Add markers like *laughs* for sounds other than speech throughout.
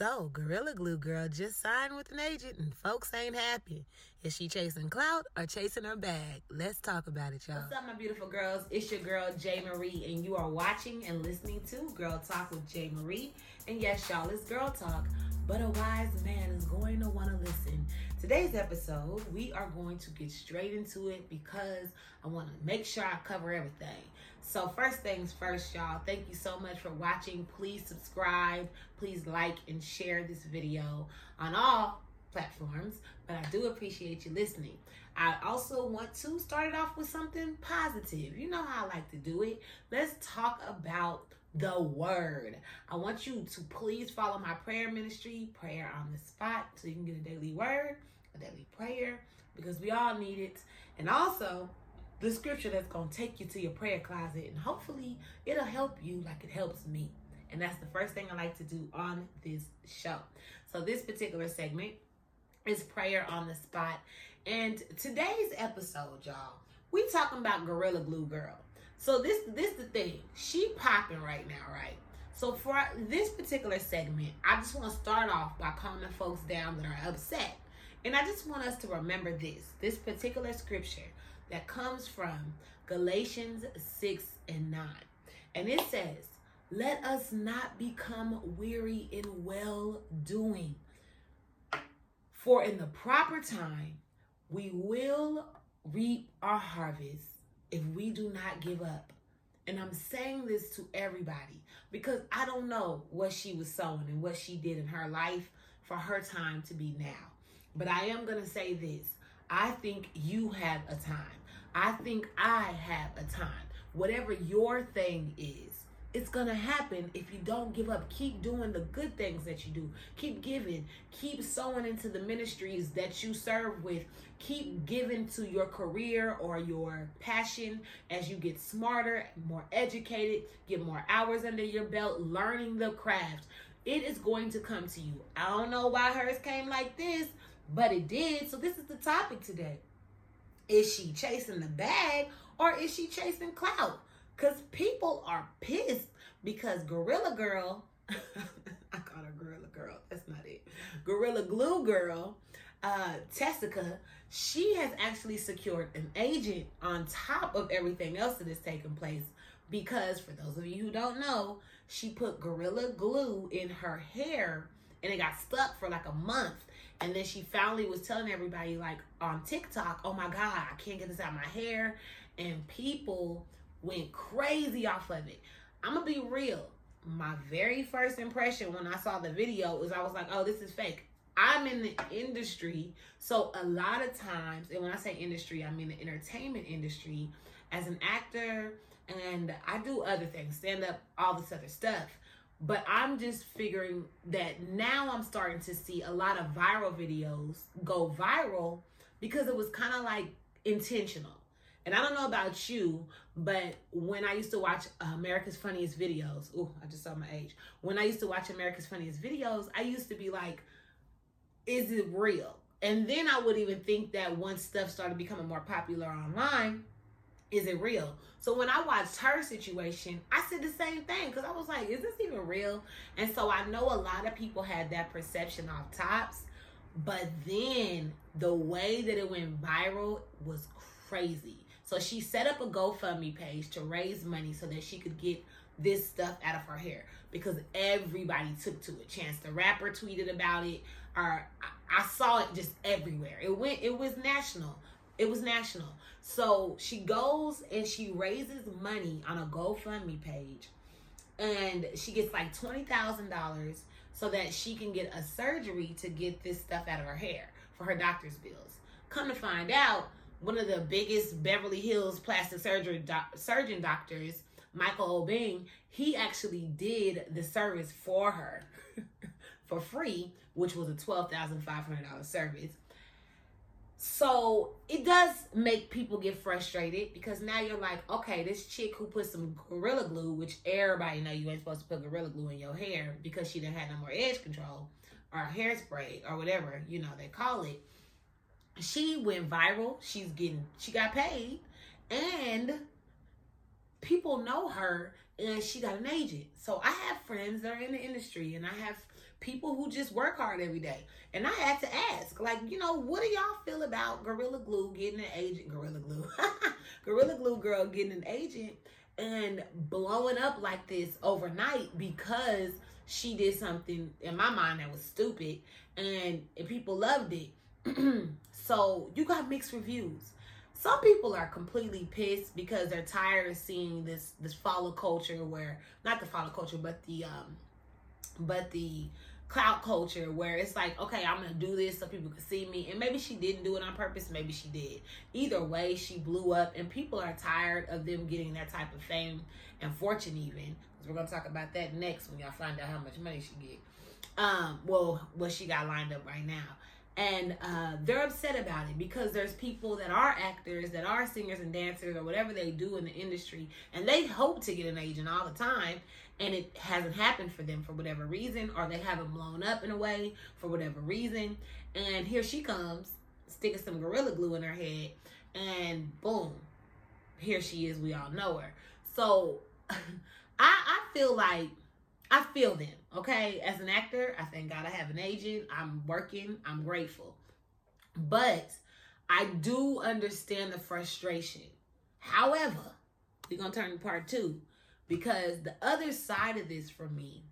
So, Gorilla Glue Girl just signed with an agent and folks ain't happy. Is she chasing clout or chasing her bag? Let's talk about it, y'all. What's up, my beautiful girls? It's your girl, J. Marie, and you are watching and listening to Girl Talk with J. Marie. And yes, y'all, it's Girl Talk, but a wise man is going to want to listen. Today's episode, we are going to get straight into it because I want to make sure I cover everything. So, first things first, y'all, thank you so much for watching. Please subscribe, please like and share this video on all platforms, but I do appreciate you listening. I also want to start it off with something positive. You know how I like to do it. Let's talk about the word. I want you to please follow my prayer ministry, prayer on the spot, so you can get a daily word, a daily prayer, because we all need it. And also, the scripture that's going to take you to your prayer closet, and hopefully, it'll help you like it helps me. And that's the first thing I like to do on this show. So, this particular segment is prayer on the spot. And today's episode, y'all, we talking about Gorilla Glue Girl. So this this the thing. She popping right now, right? So for this particular segment, I just want to start off by calming folks down that are upset. And I just want us to remember this, this particular scripture that comes from Galatians 6 and 9. And it says, Let us not become weary in well doing. For in the proper time, we will reap our harvest if we do not give up. And I'm saying this to everybody because I don't know what she was sowing and what she did in her life for her time to be now. But I am going to say this I think you have a time. I think I have a time. Whatever your thing is, it's gonna happen if you don't give up. Keep doing the good things that you do. Keep giving. Keep sowing into the ministries that you serve with. Keep giving to your career or your passion as you get smarter, more educated, get more hours under your belt, learning the craft. It is going to come to you. I don't know why hers came like this, but it did. So this is the topic today. Is she chasing the bag or is she chasing clout? Because people are pissed because Gorilla Girl, *laughs* I call her Gorilla Girl, that's not it. Gorilla Glue Girl, uh, Tessica, she has actually secured an agent on top of everything else that is taking place. Because for those of you who don't know, she put Gorilla Glue in her hair and it got stuck for like a month. And then she finally was telling everybody, like on TikTok, oh my God, I can't get this out of my hair. And people went crazy off of it. I'm gonna be real. My very first impression when I saw the video was I was like, oh, this is fake. I'm in the industry, so a lot of times, and when I say industry, I mean the entertainment industry, as an actor, and I do other things, stand up, all this other stuff. But I'm just figuring that now I'm starting to see a lot of viral videos go viral because it was kind of like intentional. And I don't know about you, but when I used to watch America's Funniest Videos, oh, I just saw my age. When I used to watch America's Funniest Videos, I used to be like, is it real? And then I would even think that once stuff started becoming more popular online, is it real? So when I watched her situation, I said the same thing because I was like, is this even real? And so I know a lot of people had that perception off tops, but then the way that it went viral was crazy. So she set up a GoFundMe page to raise money so that she could get this stuff out of her hair because everybody took to it. Chance the Rapper tweeted about it, or I, I saw it just everywhere. It went. It was national. It was national. So she goes and she raises money on a GoFundMe page, and she gets like twenty thousand dollars so that she can get a surgery to get this stuff out of her hair for her doctor's bills. Come to find out, one of the biggest Beverly Hills plastic surgery doc- surgeon doctors, Michael Obeng, he actually did the service for her *laughs* for free, which was a $12,500 service. So it does make people get frustrated because now you're like, okay, this chick who put some gorilla glue, which everybody know you ain't supposed to put gorilla glue in your hair because she didn't have no more edge control or hairspray or whatever you know they call it she went viral. She's getting, she got paid, and people know her, and she got an agent. So I have friends that are in the industry, and I have people who just work hard every day. And I had to ask, like, you know, what do y'all feel about Gorilla Glue getting an agent? Gorilla Glue. *laughs* Gorilla Glue girl getting an agent and blowing up like this overnight because she did something in my mind that was stupid and, and people loved it. *clears throat* so you got mixed reviews. Some people are completely pissed because they're tired of seeing this this follow culture where not the follow culture but the um but the clout culture where it's like, okay, I'm gonna do this so people can see me. And maybe she didn't do it on purpose, maybe she did. Either way, she blew up, and people are tired of them getting that type of fame and fortune, even. Because we're gonna talk about that next when y'all find out how much money she get. Um, well, what she got lined up right now. And uh, they're upset about it because there's people that are actors, that are singers and dancers, or whatever they do in the industry, and they hope to get an agent all the time and it hasn't happened for them for whatever reason, or they haven't blown up in a way for whatever reason. And here she comes, sticking some gorilla glue in her head, and boom, here she is. We all know her. So *laughs* I I feel like I feel them. Okay, as an actor, I thank God I have an agent. I'm working. I'm grateful, but I do understand the frustration. However, we're gonna turn to part two because the other side of this for me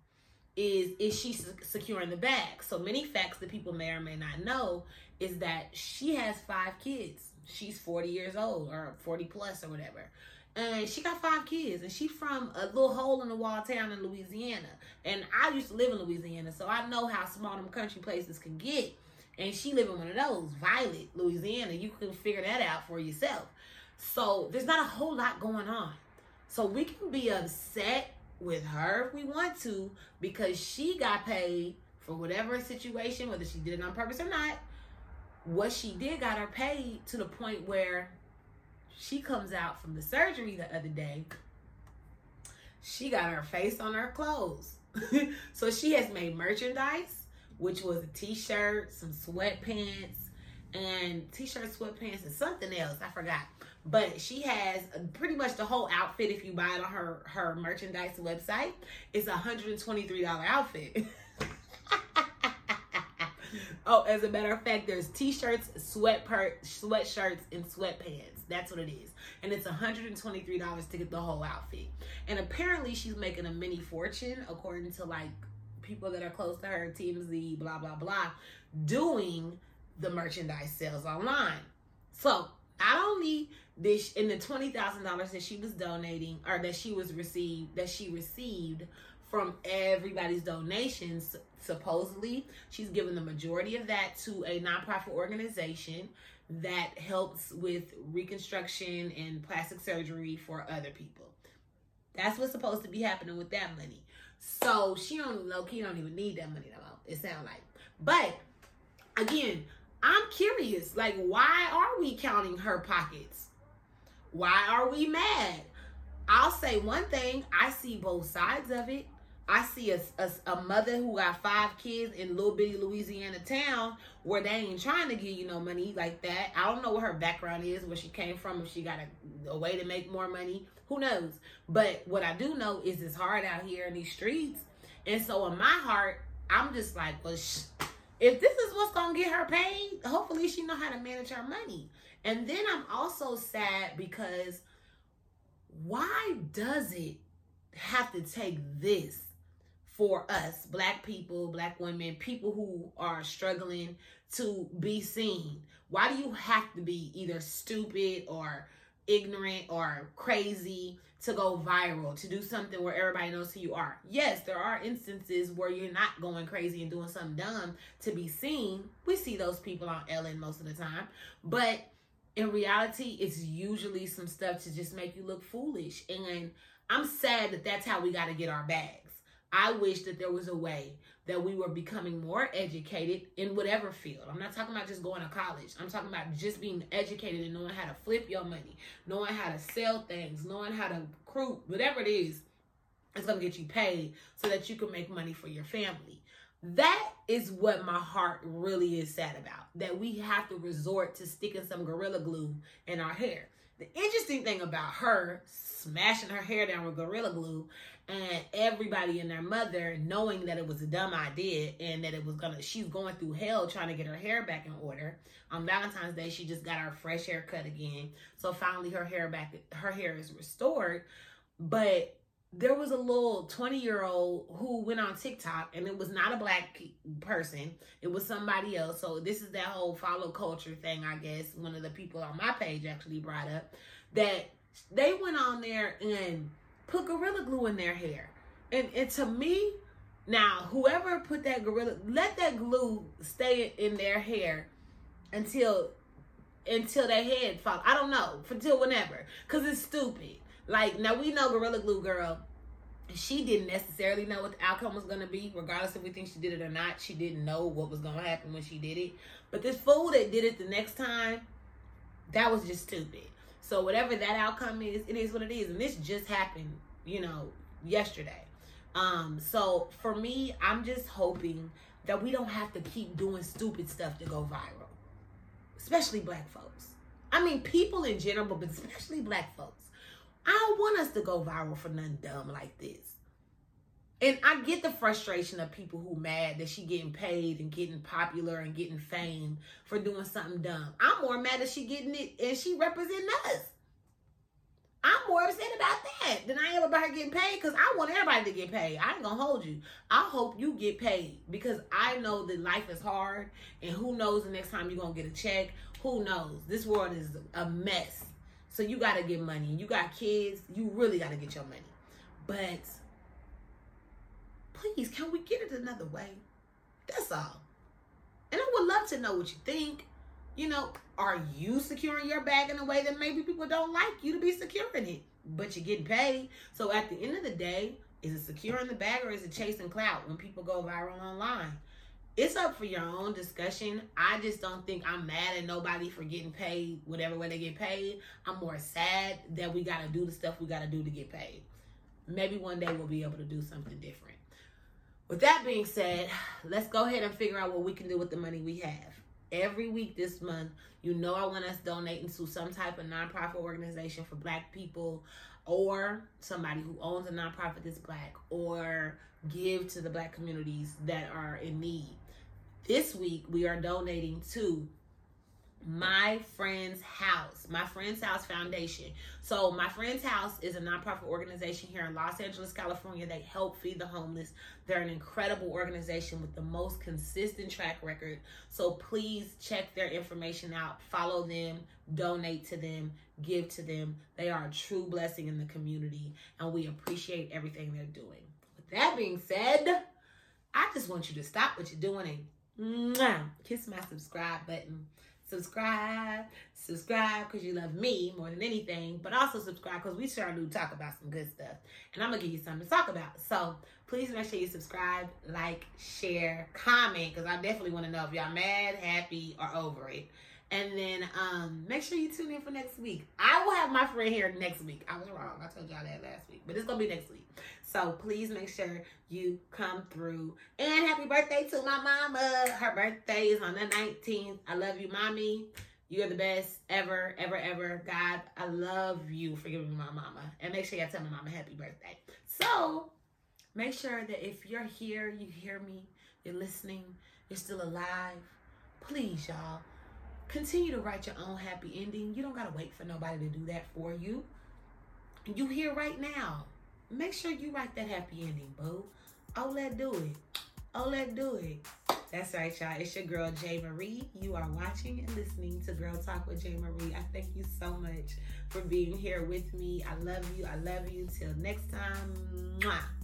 is is she securing the bag? So many facts that people may or may not know is that she has five kids. She's 40 years old or 40 plus or whatever. And she got five kids and she's from a little hole in the wall town in louisiana. And i used to live in louisiana so i know how small them country places can get. And she live in one of those violet louisiana. You can figure that out for yourself. So there's not a whole lot going on so we can be upset with her if we want to because she got paid for whatever situation, whether she did it on purpose or not. What she did got her paid to the point where she comes out from the surgery the other day. She got her face on her clothes. *laughs* so she has made merchandise, which was a t-shirt, some sweatpants, and t-shirt, sweatpants, and something else. I forgot but she has pretty much the whole outfit if you buy it on her her merchandise website it's a $123 outfit. *laughs* Oh as a matter of fact there's t-shirts sweat per- sweatshirts and sweatpants. That's what it is. And it's $123 to get the whole outfit. And apparently she's making a mini fortune according to like people that are close to her tmz blah blah blah doing the merchandise sales online. So not only this in the twenty thousand dollars that she was donating or that she was received that she received from everybody's donations supposedly she's given the majority of that to a nonprofit organization that helps with reconstruction and plastic surgery for other people. That's what's supposed to be happening with that money. So she don't low key don't even need that money no it sounds like. But again i'm curious like why are we counting her pockets why are we mad? I'll say one thing I see both sides of it. I see a, a, a, mother who got five kids in little bitty Louisiana town where they ain't trying to give you no money like that. I don't know what her background is, where she came from, if she got a, a way to make more money. Who knows? But what I do know is it's hard out here in these streets. And so in my heart, I'm just like, well, sh- if this is what's gonna get her paid, hopefully she know how to manage her money. And then I'm also sad because why does it have to take this for us, black people, black women, people who are struggling to be seen? Why do you have to be either stupid or ignorant or crazy to go viral, to do something where everybody knows who you are. Yes, there are instances where you're not going crazy and doing something dumb to be seen. We see those people on Ellen most of the time. But in reality, it's usually some stuff to just make you look foolish. And I'm sad that that's how we got to get our bags. I wish that there was a way that we were becoming more educated in whatever field. I'm not talking about just going to college. I'm talking about just being educated and knowing how to flip your money, knowing how to sell things, knowing how to recruit, whatever it is, it's going to get you paid so that you can make money for your family. That is what my heart really is sad about. That we have to resort to sticking some gorilla glue in our hair. The interesting thing about her smashing her hair down with gorilla glue and everybody and their mother knowing that it was a dumb idea and that it was gonna she's going through hell trying to get her hair back in order. On valentine's day she just got her fresh haircut again. So finally her hair back her hair is restored. But there was a little 20 year old who went on tiktok and it was not a black person. It was somebody else. So this is that whole follow culture thing i guess one of the people on my page actually brought up that they went on there and put gorilla glue in their hair. And, and to me, now whoever put that gorilla, let that glue stay in their hair until until their head fall. I don't know, until whenever, cause it's stupid. Like now we know gorilla glue girl. She didn't necessarily know what the outcome was gonna be, regardless if we think she did it or not. She didn't know what was gonna happen when she did it. But this fool that did it the next time, that was just stupid. So whatever that outcome is, it is what it is. And this just happened, you know, yesterday. Um, so for me, I'm just hoping that we don't have to keep doing stupid stuff to go viral. Especially black folks. I mean people in general, but especially black folks. I don't want us to go viral for nothing dumb like this. And I get the frustration of people who mad that she getting paid and getting popular and getting fame for doing something dumb. I'm more mad that she getting it and she representing us. I'm more upset about that than I am about her getting paid because I want everybody to get paid. I ain't gonna hold you. I hope you get paid because I know that life is hard and who knows the next time you're gonna get a check. Who knows? This world is a mess. So you gotta get money. You got kids, you really gotta get your money. But please, can we get it another way? That's all. And I would love to know what you think. You know, are you securing your bag in a way that maybe people don't like you to be securing it, but you're getting paid? So at the end of the day, is it securing the bag or is it chasing clout when people go viral online? It's up for your own discussion. I just don't think I'm mad at nobody for getting paid whatever way they get paid. I'm more sad that we got to do the stuff we got to do to get paid. Maybe one day we'll be able to do something different. With that being said, let's go ahead and figure out what we can do with the money we have. Every week this month, you know, I want us donating to some type of nonprofit organization for black people or somebody who owns a nonprofit that's black or give to the black communities that are in need. This week, we are donating to my friend's house my friend's house foundation. So my friend's house is a nonprofit organization here in los angeles california. They help feed the homeless. They're an incredible organization with the most consistent track record. So please check their information out. Follow them. Donate to them. Give to them. They are a true blessing in the community and we appreciate everything they're doing. With that being said i just want you to stop what you're doing and kiss my subscribe button subscribe, subscribe because you love me more than anything, but also subscribe because we sure do talk about some good stuff. And I'm gonna give you something to talk about. So please make sure you subscribe, like, share, comment, because I definitely want to know if y'all mad, happy, or over it. And then um, make sure you tune in for next week. I will have my friend here next week. I was wrong. I told y'all that last week, but it's gonna be next week. So please make sure you come through. And happy birthday to my mama. Her birthday is on the 19th. I love you, mommy. You are the best ever, ever, ever. God, I love you for giving me my mama. And make sure you tell my mama happy birthday. So make sure that if you're here, you hear me, you're listening, you're still alive. Please, y'all Continue to write your own happy ending. You don't got to wait for nobody to do that for you. You here right now. Make sure you write that happy ending, boo. Oh, let do it. Oh, let do it. That's right, y'all. It's your girl, Jay Marie. You are watching and listening to Girl Talk with Jay Marie. I thank you so much for being here with me. I love you. I love you. Till next time. Mwah.